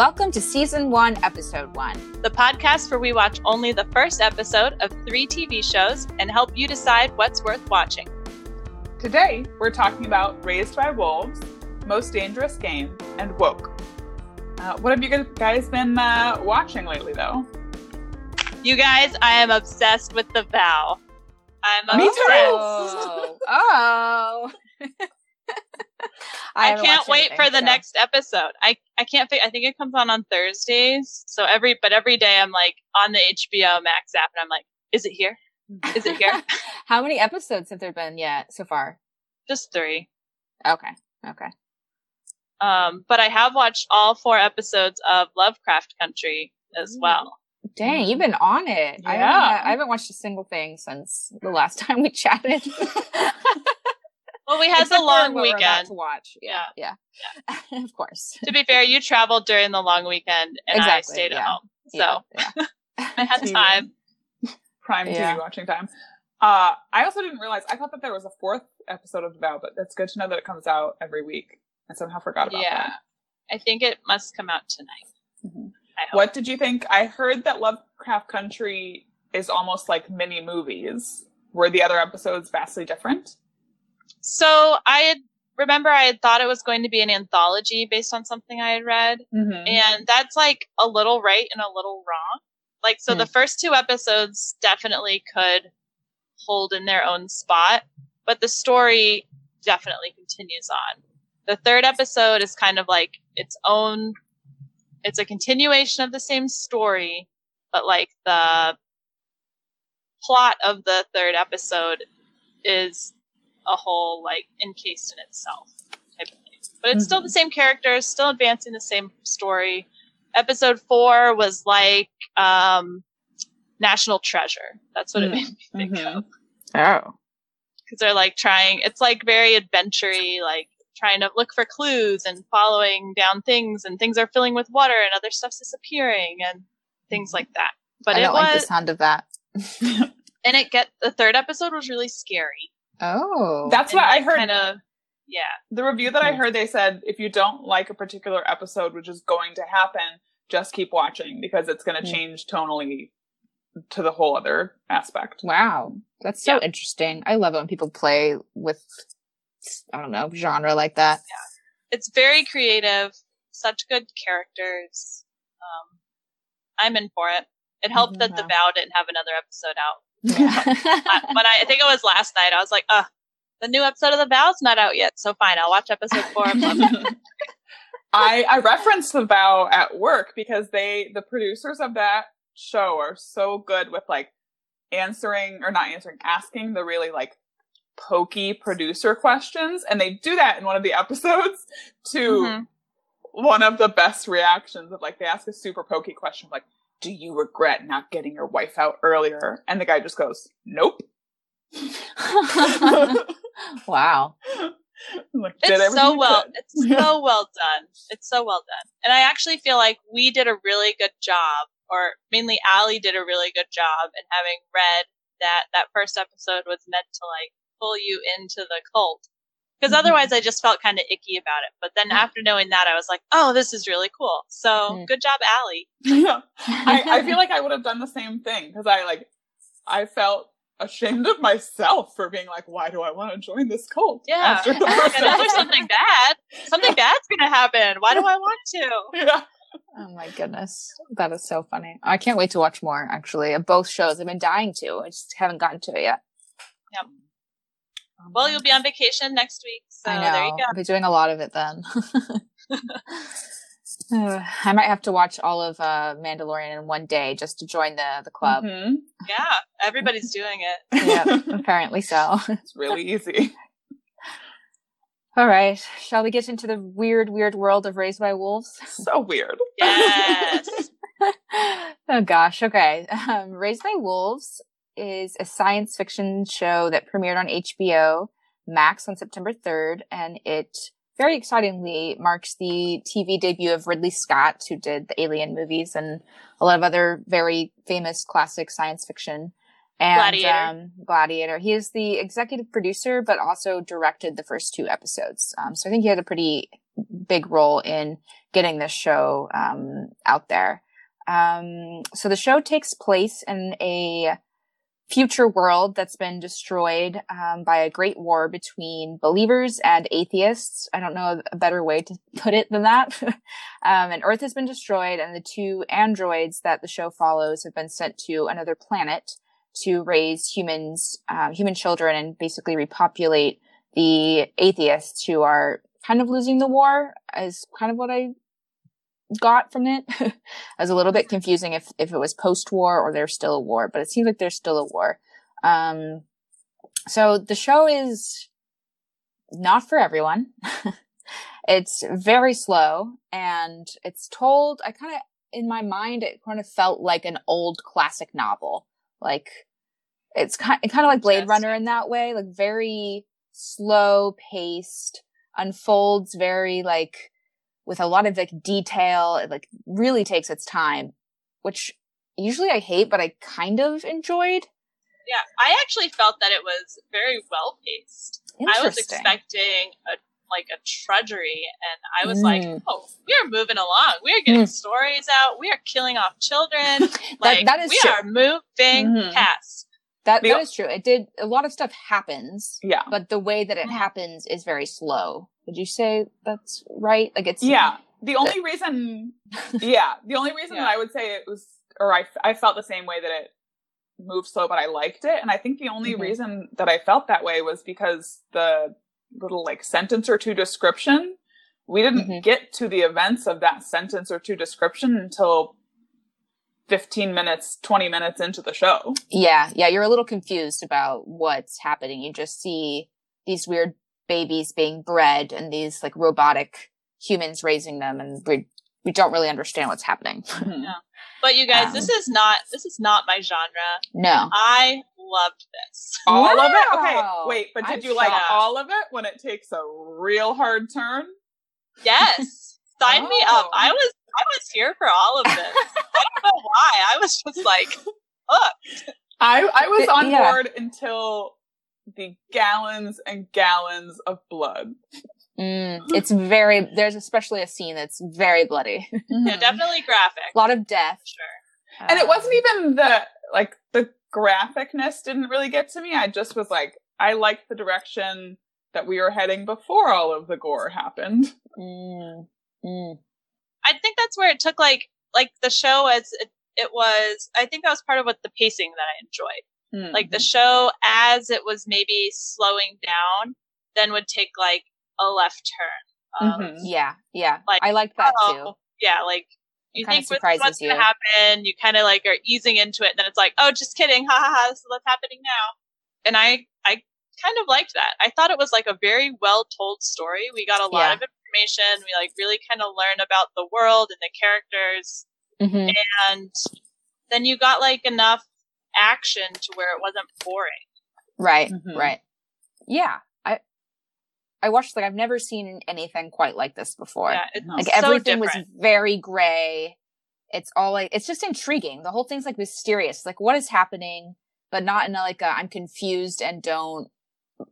Welcome to Season 1, Episode 1. the podcast where we watch only the first episode of three TV shows and help you decide what's worth watching. Today, we're talking about Raised by Wolves, Most Dangerous Game, and Woke. Uh, what have you guys been uh, watching lately, though? You guys, I am obsessed with The Vow. I'm Me obsessed. too. Oh. oh. I, haven't can't wait anything, for the so- next episode. I I can't think. I think it comes on on Thursdays. So every but every day I'm like on the HBO Max app and I'm like, is it here? Is it here? How many episodes have there been yet so far? Just three. Okay. Okay. Um, but I have watched all four episodes of Lovecraft Country as well. Dang, you've been on it. I, haven't, Yeah. I haven't watched a single thing since the last time we chatted. Well, we had Except the long what we're about weekend. to watch. Yeah, yeah, of course. to be fair, you traveled during the long weekend and I Exactly, stayed at home. So yeah, yeah. I had TV. time. Prime Yeah. TV watching time. Uh, I also didn't realize, I thought that there was a fourth episode of The Vow, but it's good to know that it comes out every week. I somehow forgot about Yeah. that. I think it must come out tonight. Mhm. I hope. What did you think? I heard that Lovecraft Country is almost like mini movies. Were the other episodes vastly different? So I had remember I had thought it was going to be an anthology based on something I had read, Mm-hmm. and that's like a little right and a little wrong. Like so, Hmm. the first two episodes definitely could hold in their own spot, but the story definitely continues on. The third episode is kind of like its own. It's a continuation of the same story, but like the plot of the third episode is a whole like encased in itself type of thing. But it's still the same characters, still advancing the same story. Episode four was like um, National Treasure. That's what it Mm. made me think Mhm. of Oh. because they're like trying. It's like very adventure-y, like trying to look for clues and following down things, and things are filling with water, and other stuff's disappearing, and things like that. But I don't was, like the sound of that. and it get the third episode was really scary. Oh. That's what I heard. Kind of, yeah. the review that I heard, they said if you don't like a particular episode, which is going to happen, just keep watching because it's going to Hmm. change tonally to the whole other aspect. Wow. That's so Yeah. interesting. I love it when people play with, I don't know, genre like that. Yeah. it's very creative, such good characters. Um, I'm in for it. It helped that The. Vow didn't have another episode out, Yeah. But I, I think it was last night. I was like, "Uh, the new episode of The Vow's not out yet, so fine, I'll watch episode four." of Love It." I, I referenced the vow at work because they the producers of that show are so good with like answering or not answering asking the really like pokey producer questions and they do that in one of the episodes to Mhm. one of the best reactions of like they ask a super pokey question like do you regret not getting your wife out earlier and the guy just goes nope wow. like, It's so well. could. It's so well done. It's so well done, and I actually feel like we did a really good job, or mainly Allie did a really good job in having read that that first episode was meant to like pull you into the cult. Because Mhm. otherwise, I just felt kind of icky about it. But then Mhm. after knowing that, I was like, "Oh, this is really cool." So Mm. good job, Allie. yeah I, I feel like I would have done the same thing because I like I felt ashamed of myself for being like, why do I want to join this cult? Yeah. After the Like, first I know there's episode. something bad. Something bad's gonna happen. Why do I want to? Yeah. Oh my goodness. That is so funny. I can't wait to watch more, actually, of both shows. I've been dying to. I just haven't gotten to it yet. Well, you'll be on vacation next week, so I know. there you go. I'll be doing a lot of it then. Uh, I might have to watch all of uh, Mandalorian in one day just to join the the club. Mhm. Yeah, everybody's doing it. Yeah, apparently so. It's really easy. All right, shall we get into the weird, weird world of Raised by Wolves? So weird. Yes. oh gosh. Okay. Um, Raised by Wolves is a science fiction show that premiered on HBO Max on September 3rd, and it very excitingly marks the TV debut of Ridley Scott, who did the Alien movies and a lot of other very famous classic science fiction. And Gladiator. Um, Gladiator. He is the executive producer, but also directed the first two episodes. Um, so I think he had a pretty big role in getting this show um, out there. Um, so the show takes place in a future world that's been destroyed um, by a great war between believers and atheists. I don't know a better way to put it than that. um, and Earth has been destroyed, and the two androids that the show follows have been sent to another planet to raise humans, uh, human children, and basically repopulate the atheists who are kind of losing the war. Is kind of what I got from it. I was a little bit confusing if, if it was post war or there's still a war, but it seems like there's still a war. Um, so the show is not for everyone. it's very slow and it's told, I kind of, in my mind, it kind of felt like an old classic novel. Like, it's kind, kind of like Blade Runner in that way, like very slow paced, unfolds very like, with a lot of like detail. It like really takes its time, which usually I hate, but I kind of enjoyed. Yeah, I actually felt that it was very well paced. I was expecting a like a trudgery, and I was mm. like, "Oh, we are moving along. We are getting mm. stories out. We are killing off children. Like that, that is we true. are moving mm-hmm. past." That that is true. It did a lot of stuff happens. Yeah. But the way that it mm-hmm. happens is very slow. Would you say that's right? Like it's Yeah. The only reason Yeah, the only reason yeah. that I would say it was or I I felt the same way that it moved slow but I liked it and I think the only mm-hmm. reason that I felt that way was because the little like sentence or two description we didn't mm-hmm. get to the events of that sentence or two description until 15 minutes, 20 minutes into the show. Yeah, yeah, you're a little confused about what's happening. You just see these weird babies being bred and these like robotic humans raising them and we we don't really understand what's happening. Mm-hmm. Yeah. But you guys, um, this is not this is not my genre. No. I loved this. All wow. of it? Okay, wait, but did I'm you like all of it when it takes a real hard turn? Yes. Sign oh. me up. Oh. I was I was here for all of this. I don't know why. I was just like, look. I I was on yeah. board until the gallons and gallons of blood. Mm, it's very there's especially a scene that's very bloody. yeah, definitely graphic. A lot of death. Sure. And it wasn't even the like the graphicness didn't really get to me. I just was like I liked the direction that we were heading before all of the gore happened. Mm, mm. I think that's where it took like like the show as it, it was. I think that was part of what the pacing that I enjoyed. Mm-hmm. Like the show as it was maybe slowing down, then would take like a left turn. mm-hmm. Yeah, yeah. Like I like that oh, too. Yeah, like you think what's, going to happen, you kind of like are easing into it, and then it's like, oh, just kidding, ha ha ha, this is what's happening now. And I, I kind of liked that. I thought it was like a very well told story. We got a lot yeah. of information. We like really kind of learn about the world and the characters. Mm-hmm. And then you got like enough action to where it wasn't boring. Right, mm-hmm. right. Yeah. I I watched like I've never seen anything quite like this before. Yeah, like everything was very gray. It's all like it's just intriguing. The whole thing's like mysterious. Like what is happening, but not in a, like i am confused and don't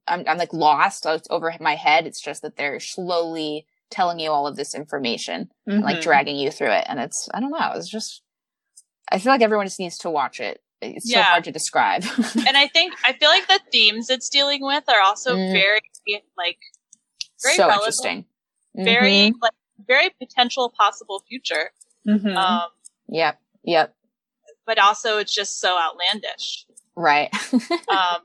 I'm, I'm like lost it's over my head. It's just that they're slowly telling you all of this information mm-hmm. and like mm-hmm. dragging you through it. And it's, I don't know, it's just, I feel like everyone just needs to watch it. It's yeah. so hard to describe. and I think, I feel like the themes it's dealing with are also mm. very, like, very so relevant, interesting. Very, mm-hmm. like, very potential possible future. Mm-hmm. Um, yep. Yep. But also it's just so outlandish. Right. um,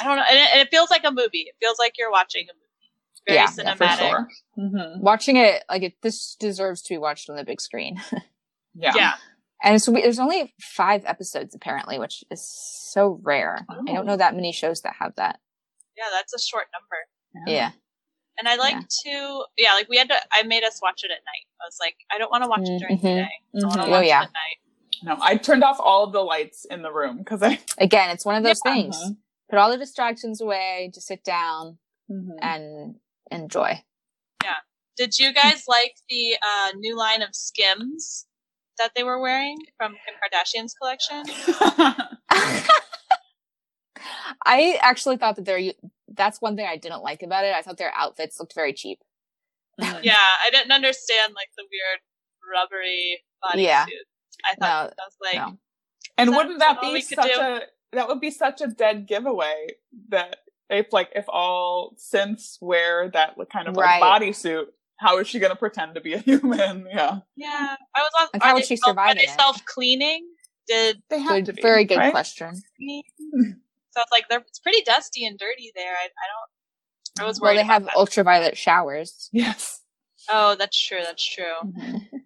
I don't know, and it, and it, feels like a movie. It feels like you're watching a movie. Very yeah, cinematic. Yeah, sure. mm-hmm. Watching it like it, this deserves to be watched on the big screen. yeah. Yeah. And so we, there's only five episodes apparently, which is so rare. Oh. I don't know that many shows that have that. Yeah, that's a short number. Yeah. yeah. And I like yeah. to, yeah, like we had to, I made us watch it at night. I was like, I don't want to watch it during mm-hmm. the day. Mm-hmm. Oh, yeah. No, I turned off all of the lights in the room because I. Again, it's one of those yeah. things. Mm-hmm put all the distractions away, just sit down mm-hmm. and enjoy. Yeah. Did you guys like the uh, new line of Skims that they were wearing from Kim Kardashian's collection? I actually thought that they're that's one thing I didn't like about it. I thought their outfits looked very cheap. Yeah, I didn't understand like the weird rubbery body Yeah. suit. I thought No, I was like, no. And wouldn't that all be such a that would be such a dead giveaway that if like if all synths wear that kind of Right. like bodysuit, how is she gonna pretend to be a human? Yeah. yeah. I was on. Like, how would she self- survive Are they in self cleaning? Did They have to be. very good right? question. so it's like they're it's pretty dusty and dirty there. I, I don't. I was Well, worried. they have that. ultraviolet showers. Yes. Oh, that's true. That's true. Mm-hmm.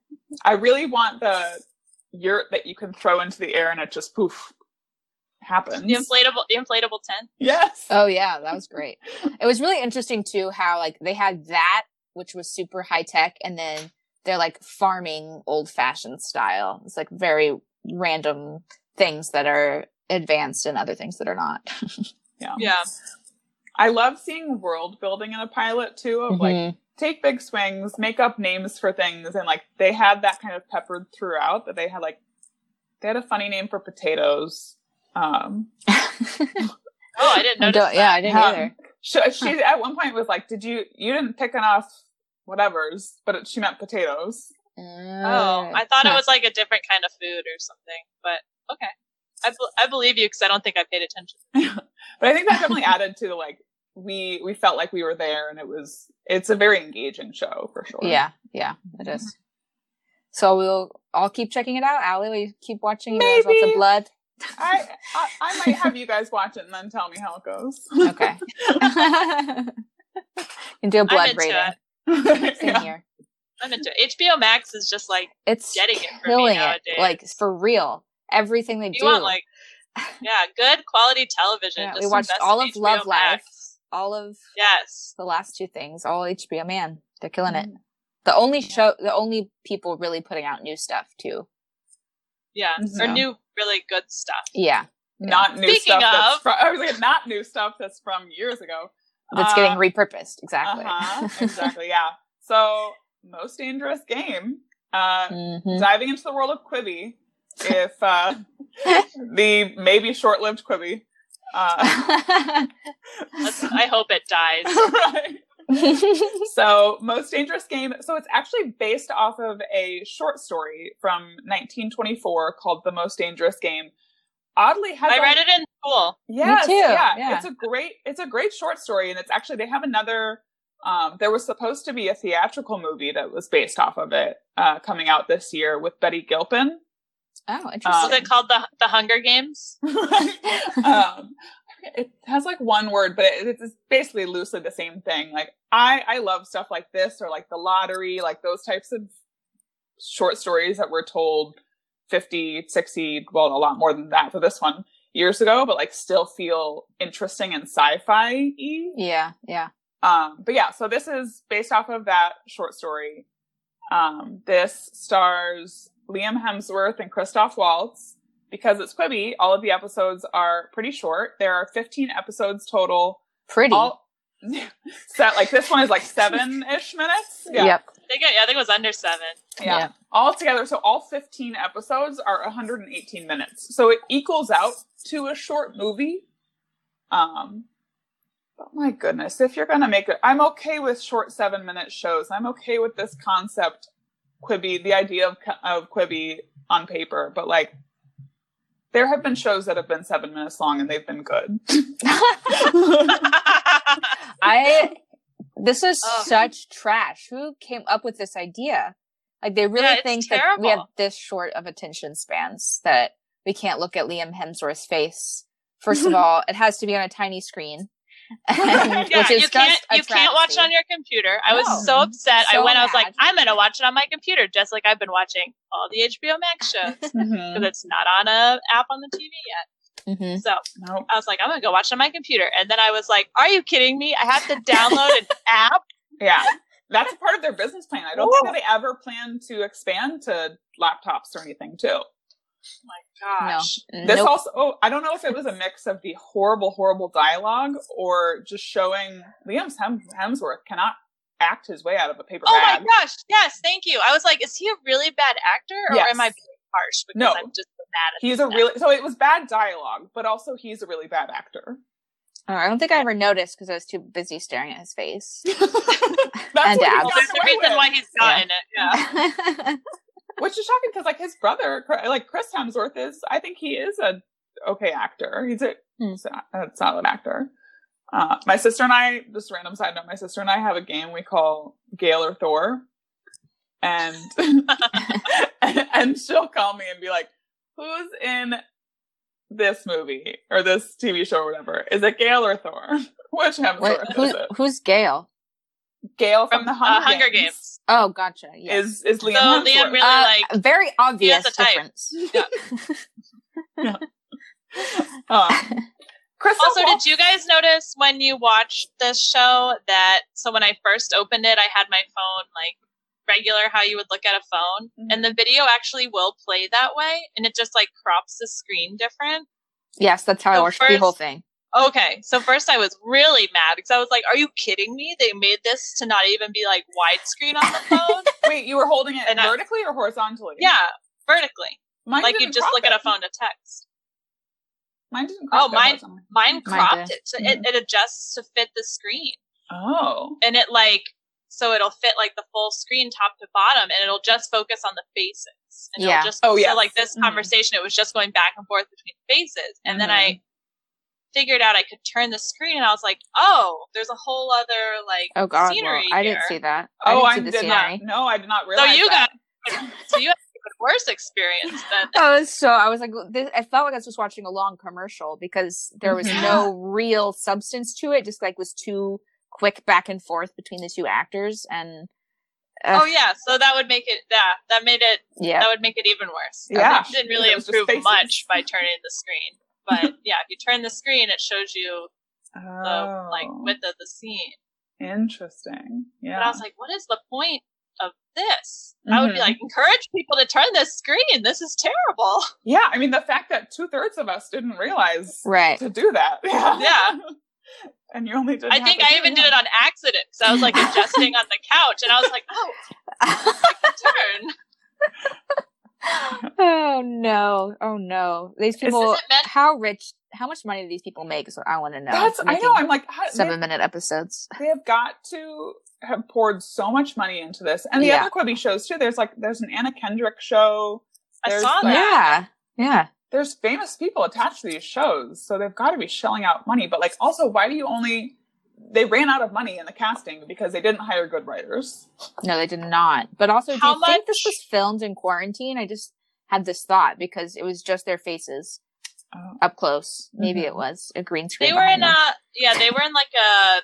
I really want the yurt that you can throw into the air and it just poof happens. The inflatable, the inflatable tent. yes. Oh yeah, that was great. it was really interesting too how like they had that which was super high tech and then they're like farming old fashioned style. It's like very random things that are advanced and other things that are not. Yeah. Yeah. I love seeing world building in a pilot too of like Mhm. take big swings, make up names for things, and like they had that kind of peppered throughout. That they had like they had a funny name for potatoes. Um, Oh, I didn't I notice. don't- yeah, I didn't Um, either. she, she at one point was like, "Did you you didn't pick enough whatever's?" But it, she meant potatoes. Oh, Uh, I thought it was like a different kind of food or something. But okay, I, bel I believe you because I don't think I paid attention. But I think that definitely added to the like we we felt like we were there, and it was it's a very engaging show for sure. Yeah, yeah, it is. So we'll all keep checking it out. Allie, will you keep watching? There's lots of Maybe. blood. I, I I might have you guys watch it and then tell me how it goes. Okay. you can do a blood into rating. Same Yeah. here. I'm into it. HBO Max is just like It's Getting it for me killing it. Like for real. Everything they you do. want like yeah, good quality television. Yeah, we watched all in of Love Life. Max. all of Yes. the last two things, all HBO. Man, they're killing it. Mm. The only show, the only people really putting out new stuff too. Yeah. Or new really good stuff. Yeah, Not new Speaking stuff. That's of- from, I was like, not new stuff that's from years ago. that's Uh, getting repurposed. Exactly. Uh-huh, exactly. Yeah. So, most dangerous game. Uh, Mhm. diving into the world of Quibi. If uh, the maybe short-lived Quibi. Uh, I hope it dies. right. So, most dangerous game. So, it's actually based off of a short story from 1924 called "The Most Dangerous Game." Oddly, has I a- read it in school. Yes, too, Yeah. yeah. it's a great it's a great short story, and it's actually they have another. Um, there was supposed to be a theatrical movie that was based off of it uh, coming out this year with Betty Gilpin. oh, Was interesting. it called the the Hunger Games? um, it has like one word, but it, it's basically loosely the same thing. Like I I love stuff like this or like the lottery, like those types of short stories that were told 50, 60, well, a lot more than that for this one years ago, but like still feel interesting and sci-fi y. yeah, yeah. Um, but yeah, so this is based off of that short story. Um, this stars Liam Hemsworth and Christoph Waltz. Because it's Quibi, all of the episodes are pretty short. There are 15 episodes total. Pretty. All set like this one is like seven ish minutes. Yeah. Yep. I think, yeah, I think it was under seven. Yeah. Yeah. All together, so all 15 episodes are 118 minutes. So it equals out to a short movie. Um, but my goodness, if you're gonna make it, I'm okay with short seven minute shows. I'm okay with this concept, Quibi, the idea of of Quibi on paper. But like, there have been shows that have been seven minutes long and they've been good. I this is Ugh. such trash. Who came up with this idea? Like they really Yeah, it's think that we have this short of attention spans that we can't look at Liam Hemsworth's face. First of all, it has to be on a tiny screen. and- yeah, you can't you can't watch on your computer. I No. was so upset. I So went. I was like. I'm gonna watch it on my computer, just like I've been watching all the HBO Max shows because it's not on a app on the TV yet. Mhm. So Nope. I was like, I'm gonna go watch it on my computer, and then I was like, Are you kidding me? I have to download an app. Yeah. That's a part of their business plan. I don't think that they ever plan to expand to laptops or anything, too. My gosh. No. This Nope. also, oh, I don't know if it was a mix of the horrible, horrible dialogue or just showing Liam Hemsworth cannot act his way out of a paper Oh my gosh! Yes, thank you. I was like, Is he a really bad actor, or Yes. am I being harsh because No. I'm just mad at He's a guy? really, so it was bad dialogue, but also he's a really bad actor. Oh, I don't think I ever noticed because I was too busy staring at his face. That's And what abs. Well, got there's a away reason with. why he's not Yeah. in it. Yeah. Which is shocking because like his brother, like Chris Hemsworth, is I think he is a okay actor. He's a, Hmm. a solid actor. Uh, my sister and I, just random side note, my sister and I have a game we call Gale or Thor, and and she'll call me and be like, "Who's in this movie or this TV show or whatever? Is it Gale or Thor? Which Wait, Hemsworth who, is it? who's Gail? Gale from, From the uh, Hunger, Hunger Games. Games. Oh, gotcha. Yeah. Is is Liam So Hemsworth? Liam really Uh, like very obvious a type. difference. um, Chris Also, did you guys notice when you watched this show that so when I first opened it, I had my phone like regular how you would look at a phone, Mhm. and the video actually will play that way, and it just like crops the screen different. yes, that's how I So watched the whole thing. Okay, so first I was really mad because I was like, "Are you kidding me? They made this to not even be like widescreen on the phone." Wait, you were holding it And I- vertically or horizontally? yeah, vertically, Mine like you just crop look at a phone to text. Mine didn't. Oh, crop it mine- Mine Mine cropped did. it, so it, it adjusts to fit the screen. Oh, and it like so it'll fit like the full screen top to bottom and it'll just focus on the faces and Yeah. it'll just Oh, so like this Mhm. conversation it was just going back and forth between faces and then Mm-hmm. i figured out i could turn the screen and i was like oh there's a whole other like Oh God, well, I here. didn't see that. oh, I I didn't see did the not. No, I did not so realize. you that. got so you had an even worse experience than Oh, so I was like, this, I felt like I was just watching a long commercial because there was Mhm. no real substance to it. Just like was too quick back and forth between the two actors, and uh, oh yeah so that would make it yeah that made it yeah, that would make it even worse Yeah. it didn't really It was just improve much by turning the screen but yeah if you turn the screen it shows you the Oh, like width of the scene interesting. Yeah. But I was like, what is the point of this? I would be Mhm. like, encourage people to turn this screen. This is terrible. yeah, I mean the fact that two thirds of us didn't realize right. to do that. Yeah. Yeah. and you only did. I think I even did it on accident because I was like adjusting on the couch and I was like, oh, turn. oh no! Oh no! These people. Meant- how rich? How much money do these people make? So I want to know. That's. I know. I'm like how, seven minute episodes. they have got to have poured so much money into this and the Yeah. other quibi shows too there's like there's an anna kendrick show I saw like- that. Yeah, yeah. there's famous people attached to these shows so they've got to be shelling out money but like also why do you only they ran out of money in the casting because they didn't hire good writers No, they did not. But also, do How you think this was filmed in quarantine? I just had this thought because it was just their faces Oh. up close. Maybe Mhm. it was a green screen. They were in them. a, yeah, they were in like a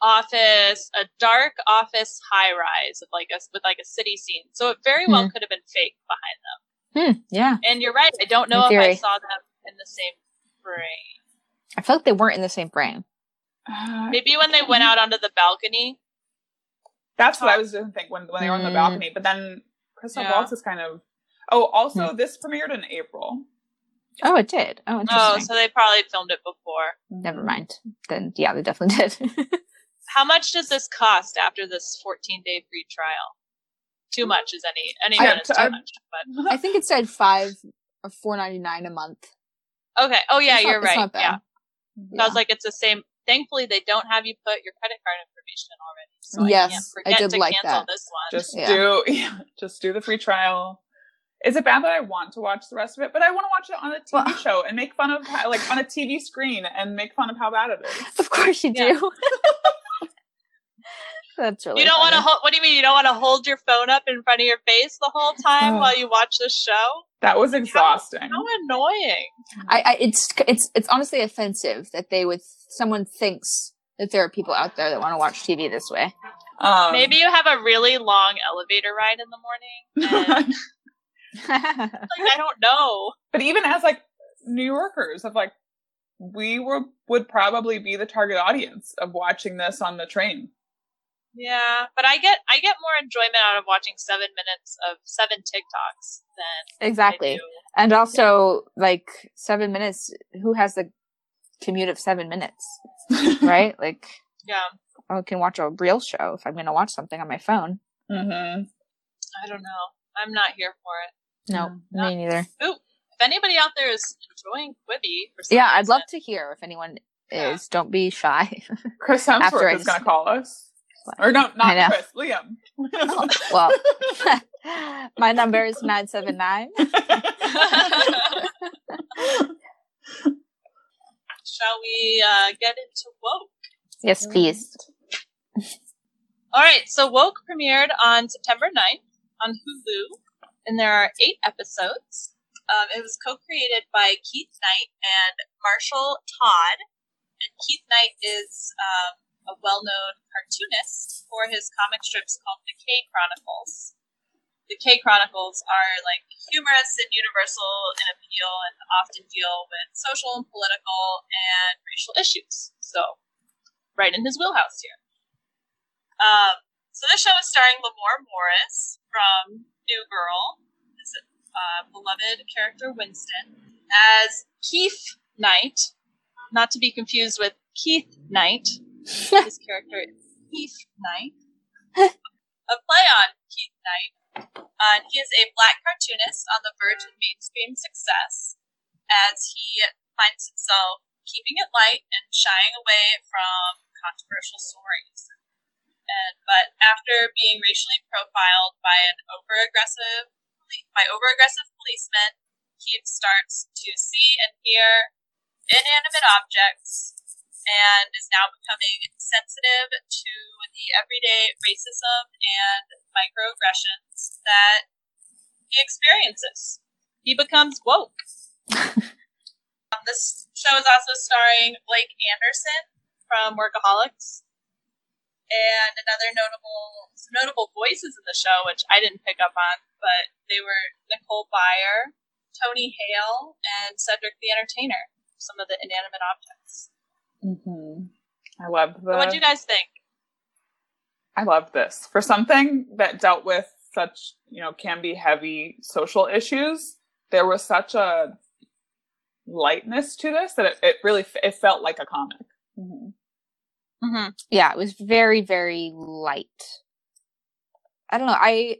office, a dark office high rise of like a, with like a city scene. So it very well could have been fake behind them. Hmm, yeah, And you're right. I don't know In if I saw them in the same frame. I felt like they weren't in the same frame. Uh, Maybe when they went out onto the balcony. that's what i was going to think when, when they were on the Mm. balcony but then Christoph Yeah. waltz is kind of oh also Hmm. this premiered in april Oh, it did. Oh, interesting. Oh, so they probably filmed it before. Never mind. Then yeah, they definitely did. How much does this cost after this 14 day free trial? Too much is any any I- minute is I- too much. But I think it said five or four ninety nine a month. okay. Oh yeah, It's you're it's right. not bad. Yeah. I was like, it's the same. Thankfully, they don't have you put your credit card information already. So I Yes, can't I forget did to like cancel that. this one. just Yeah. do yeah, just do the free trial is it bad that I want to watch the rest of it? But I want to watch it on a TV Well- show and make fun of how, like on a TV screen and make fun of how bad it is. Of course you Yeah. do. That's really. you don't want to hold. What do you mean? You don't want to hold your phone up in front of your face the whole time Ugh. while you watch this show? That was exhausting. How annoying! I, I it's it's it's honestly offensive that they would someone thinks that there are people out there that want to watch TV this way. Um, Maybe you have a really long elevator ride in the morning. And, like I don't know. but even as like New Yorkers, of like we were would probably be the target audience of watching this on the train. Yeah, but I get I get more enjoyment out of watching seven minutes of seven TikToks than I exactly, do. and also like seven minutes. Who has the commute of seven minutes, right? like Yeah, I can watch a real show if I'm going to watch something on my phone. hmm I don't know. I'm not here for it. No, Yeah. me neither. If anybody out there is enjoying Quibi, for some Yeah, I'd love to hear if anyone Yeah. is don't be shy. Chris After Hemsworth I is going to call us. Or no, I know. not Chris, Liam. Oh, well, my number is 979. Shall we uh, get into woke? Yes, please. All right, so Woke premiered on September 9th on Hulu, and there are eight episodes. Um, it was co-created by Keith Knight and Marshall Todd. And Keith Knight is um, a well-known cartoonist for his comic strips called The K Chronicles. The K Chronicles are like humorous and universal in appeal and often deal with social and political and racial issues. So, right in his wheelhouse here. Um, so this show is starring Lamorne Morris from New Girl, his uh, beloved character Winston, as Keith Knight, not to be confused with Keith Knight. His character is Keith Knight, a play on Keith Knight. Uh, he is a black cartoonist on the verge of mainstream success as he finds himself keeping it light and shying away from controversial stories. And, but after being racially profiled by an overaggressive by overaggressive policemen, Keith starts to see and hear inanimate objects and is now becoming sensitive to the everyday racism and microaggressions that he experiences. He becomes woke. Um, this show is also starring Blake Anderson from Workaholics and another notable notable voices in the show, which I didn't pick up on, but they were Nicole Byer, Tony Hale, and Cedric the Entertainer. Some of the inanimate objects. Hmm I love the. what do you guys think? I love this for something that dealt with such you know can be heavy social issues. There was such a lightness to this that it, it really it felt like a comic. hmm Mm-hmm. Yeah, it was very, very light. I don't know. I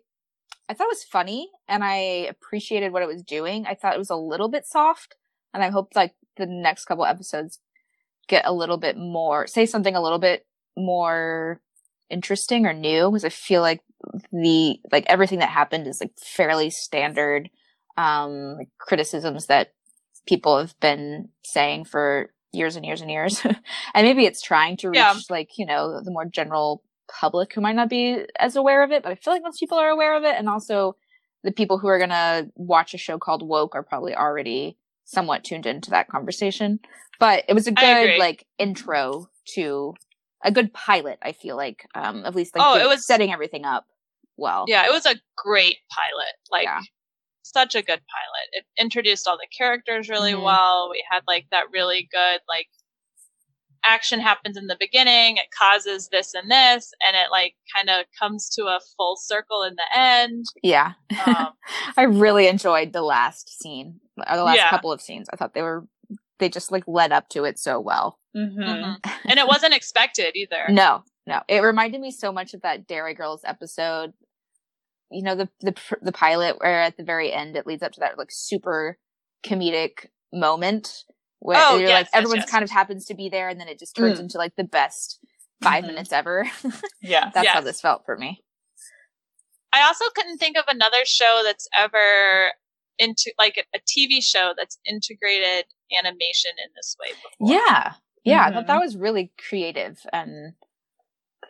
I thought it was funny and I appreciated what it was doing. I thought it was a little bit soft, and I hope like the next couple episodes get a little bit more say something a little bit more interesting or new because I feel like the like everything that happened is like fairly standard um like criticisms that people have been saying for years and years and years. and maybe it's trying to reach Yeah. like, you know, the more general public who might not be as aware of it, but I feel like most people are aware of it and also the people who are going to watch a show called Woke are probably already somewhat tuned into that conversation. But it was a good like intro to a good pilot, I feel like. Um at least like Oh, it was- setting everything up well. Yeah, it was a great pilot. Like Yeah. such a good pilot. It introduced all the characters really Mhm. well. We had like that really good like action happens in the beginning, it causes this and this, and it like kind of comes to a full circle in the end. Yeah. Um, I really enjoyed the last scene or the last Yeah. couple of scenes. I thought they were they just like led up to it so well. hmm mhm. And it wasn't expected either. No, no, it reminded me so much of that Derry Girls episode. You know the the the pilot where at the very end it leads up to that like super comedic moment where Oh, you're yes, like yes, everyone yes. kind of happens to be there and then it just turns Mm. into like the best 5 Mhm. minutes ever. Yeah. That's how this felt for me. I also couldn't think of another show that's ever into like a, a TV show that's integrated animation in this way before. Yeah. Yeah, I thought Mhm. that was really creative and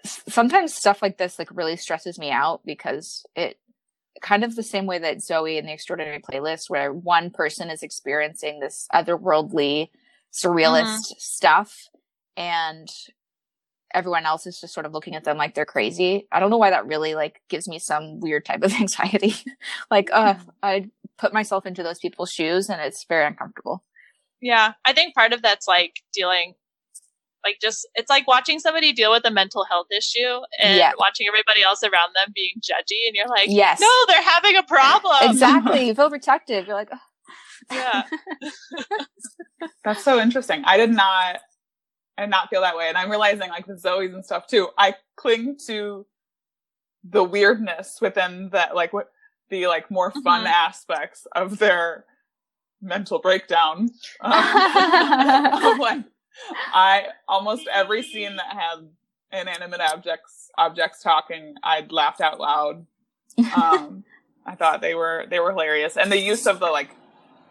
sometimes stuff like this like really stresses me out because it kind of the same way that Zoey in the Extraordinary Playlist where one person is experiencing this otherworldly surrealist stuff and everyone else is just sort of looking at them like they're crazy. I don't know why that really like gives me some weird type of anxiety. like uh I put myself into those people's shoes and it's very uncomfortable. Yeah, I think part of that's like dealing, like just it's like watching somebody deal with a mental health issue and Yeah. watching everybody else around them being judgy, and you're like, Yes. no, they're having a problem. exactly. You feel protective. You're like, "Ugh." Yeah, That's so interesting. I did not, I did not feel that way, and I'm realizing like with Zoey's and stuff too. I cling to the weirdness within that, like what the like more fun Mhm. aspects of their mental breakdown. Um, like I almost every scene that had inanimate objects objects talking, I'd laughed out loud. Um, I thought they were they were hilarious, and the use of the like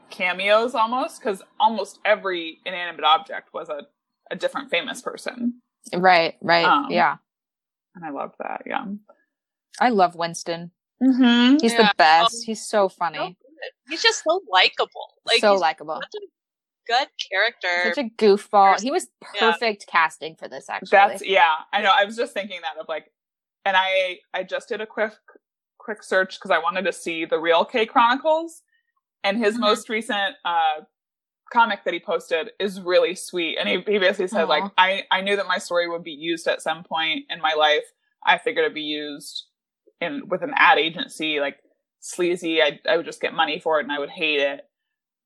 cameos almost because almost every inanimate object was a a different famous person, right, right, Um, yeah. and I loved that. Yeah. I love Winston. Mm-hmm. He's Yeah. the best. Um, He's so So funny, good. He's just so likable. Like so likable. such a good character. Such a goofball. person. He was Yeah. perfect casting for this. Actually, That's yeah, I know. I was just thinking that of like, and I I just did a quick quick search because I wanted to see the real K Chronicles, and his Mhm. most recent uh comic that he posted is really sweet, and he, he basically said like, I I knew that my story would be used at some point in my life. I figured it'd be used in with an ad agency like sleazy. I I would just get money for it, and I would hate it.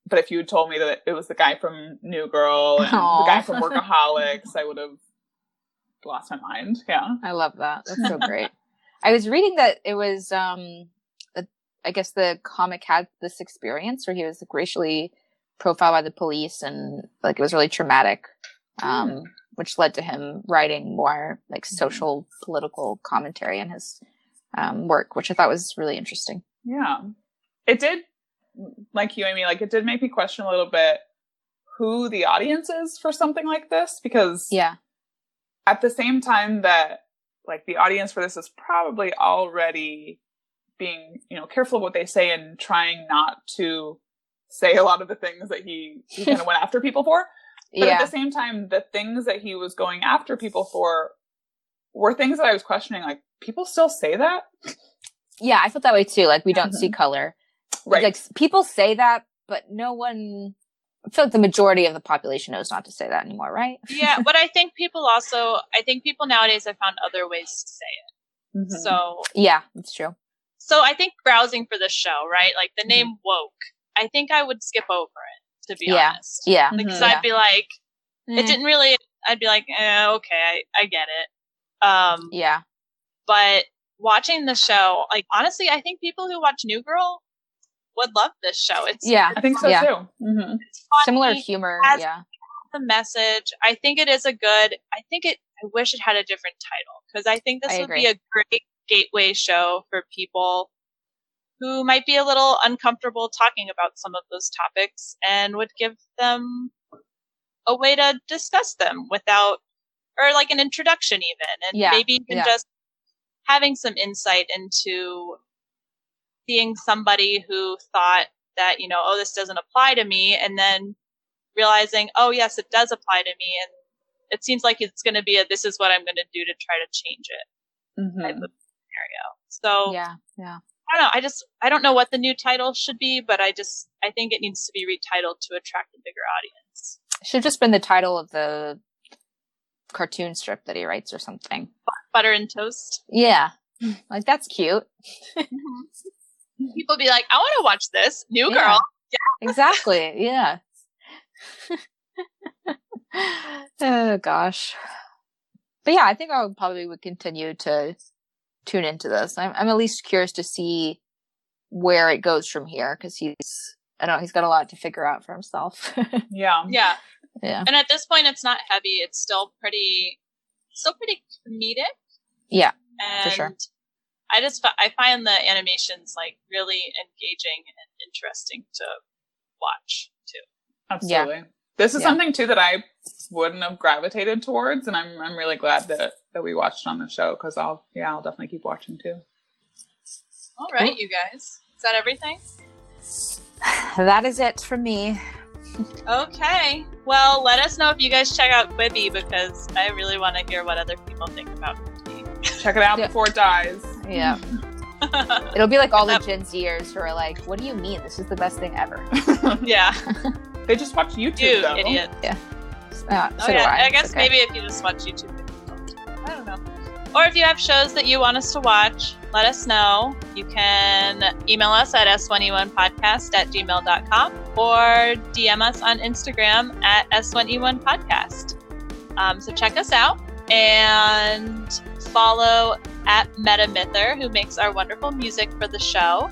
But if you had told me that it was the guy from New Girl and Aw. the guy from Workaholics, I would have lost my mind. Yeah. I love that. That's so great. I was reading that it was, um, I guess the comic had this experience where he was like, racially profiled by the police and like it was really traumatic, um, which led to him writing more like social political commentary in his um, work, which I thought was really interesting. Yeah. It did, like you, Amy, like it did make me question a little bit who the audience is for something like this because Yeah. at the same time that like the audience for this is probably already being, you know, careful of what they say and trying not to say a lot of the things that he, he kind of went after people for. But yeah. at the same time, the things that he was going after people for were things that I was questioning. Like, people still say that, yeah. I felt that way too. Like we don't see color. Right? Like people say that, but no one, I feel like the majority of the population knows not to say that anymore, right? yeah, but I think people also I think people nowadays have found other ways to say it. Mhm. So Yeah, it's true. so I think browsing for the show, right? Like the name woke. I think I would skip over it, to be Yeah. honest. Yeah. Because Yeah. I'd be like, it didn't really I'd be like, eh, okay, I, I get it. Um Yeah. but watching the show, like honestly, I think people who watch New Girl would love this show. It's Yeah. I think so Yeah. too. hmm Similar humor. has- Yeah. the message. I think it is a good. I think it. I wish it had a different title because I think this I would agree. be a great gateway show for people who might be a little uncomfortable talking about some of those topics and would give them a way to discuss them without or like an introduction even and Yeah, maybe even yeah. just having some insight into seeing somebody who thought that you know oh this doesn't apply to me and then realizing oh yes it does apply to me and it seems like it's going to be a this is what i'm going to do to try to change it hmm type of scenario so Yeah. Yeah. i don't know i just i don't know what the new title should be but i just i think it needs to be retitled to attract a bigger audience Should just been the title of the cartoon strip that he writes or something. butter and toast Yeah. Like that's cute. People be like i want to watch this new Yeah. girl Exactly. Yeah. oh gosh. But yeah, I think I would probably would continue to tune into this. I'm I'm at least curious to see where it goes from here because he's I don't know he's got a lot to figure out for himself. Yeah. yeah yeah. and at this point it's not heavy it's still pretty still pretty comedic Yeah, and for sure. I just i find the animations like really engaging and interesting to watch too Absolutely. This is Yeah. something too that I wouldn't have gravitated towards, and I'm I'm really glad that that we watched on the show because I'll yeah I'll definitely keep watching too. all right you guys is that everything That is it for me. okay well let us know if you guys check out quibi because i really want to hear what other people think about quibi Check it out Yeah. before it dies. Yeah. It'll be like all the Gen Zers who are like, "What do you mean? This is the best thing ever." yeah they just watch YouTube you though. idiot Uh, Oh so do yeah, I. I guess okay. maybe if you just watch YouTube. videos. I don't know. Or if you have shows that you want us to watch, let us know. You can email us at s1e1podcast at gmail.com or DM us on Instagram at s1e1podcast. Um, so check us out and follow at MetaMyther, who makes our wonderful music for the show.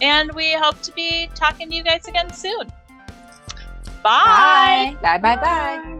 And we hope to be talking to you guys again soon. Bye. Bye. Bye. Bye. Bye.